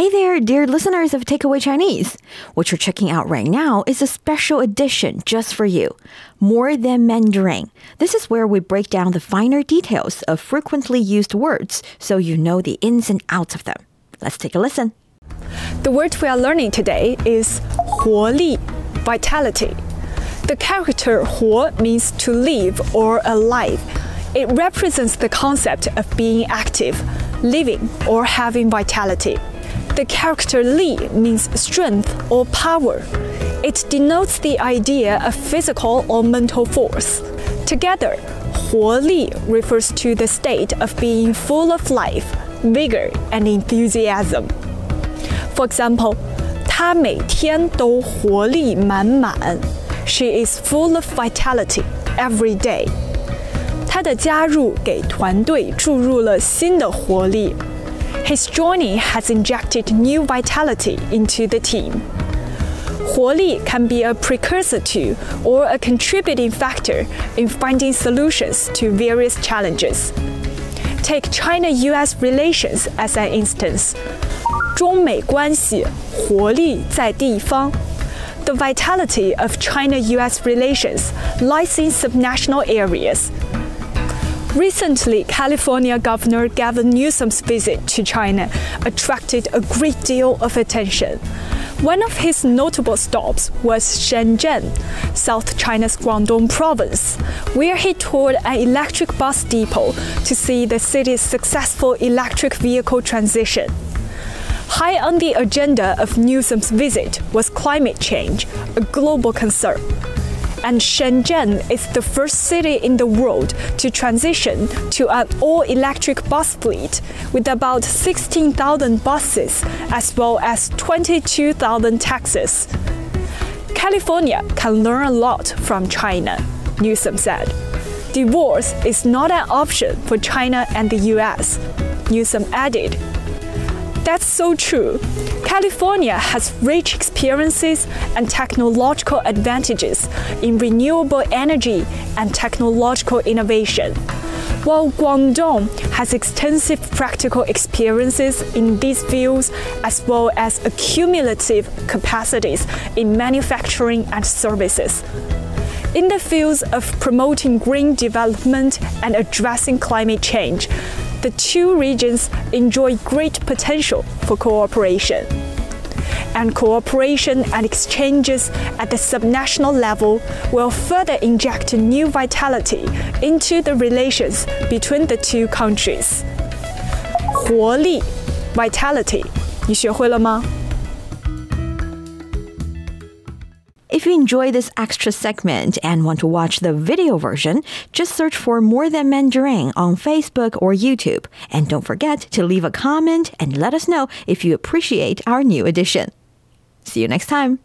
Hey there, dear listeners of Takeaway Chinese. What you're checking out right now is a special edition just for you. More Than Mandarin. This is where we break down the finer details of frequently used words so you know the ins and outs of them. Let's take a listen. The word we are learning today is 活力, vitality. The character 活 means to live or alive. It represents the concept of being active, living, or having vitality. The character li means strength or power. It denotes the idea of physical or mental force. Together, 活力 refers to the state of being full of life, vigor, and enthusiasm. For example, 她每天都活力满满。She is full of vitality every day. 她的加入给团队注入了新的活力。 His joining has injected new vitality into the team. 活力 can be a precursor to or a contributing factor in finding solutions to various challenges. Take China US relations as an instance. 中美关系活力在地方。The vitality of China US relations lies in subnational areas. Recently, California Governor Gavin Newsom's visit to China attracted a great deal of attention. One of his notable stops was Shenzhen, South China's Guangdong province, where he toured an electric bus depot to see the city's successful electric vehicle transition. High on the agenda of Newsom's visit was climate change, a global concern and Shenzhen is the first city in the world to transition to an all electric bus fleet with about 16,000 buses as well as 22,000 taxis. California can learn a lot from China, Newsom said. Divorce is not an option for China and the US, Newsom added. That's so true. California has rich experiences and technological advantages in renewable energy and technological innovation, while Guangdong has extensive practical experiences in these fields as well as accumulative capacities in manufacturing and services. In the fields of promoting green development and addressing climate change, the two regions enjoy great potential for cooperation. And cooperation and exchanges at the subnational level will further inject new vitality into the relations between the two countries. 活力 vitality 你学会了吗 ？If you enjoy this extra segment and want to watch the video version, just search for More Than Mandarin on Facebook or YouTube. And don't forget to leave a comment and let us know if you appreciate our new edition. See you next time.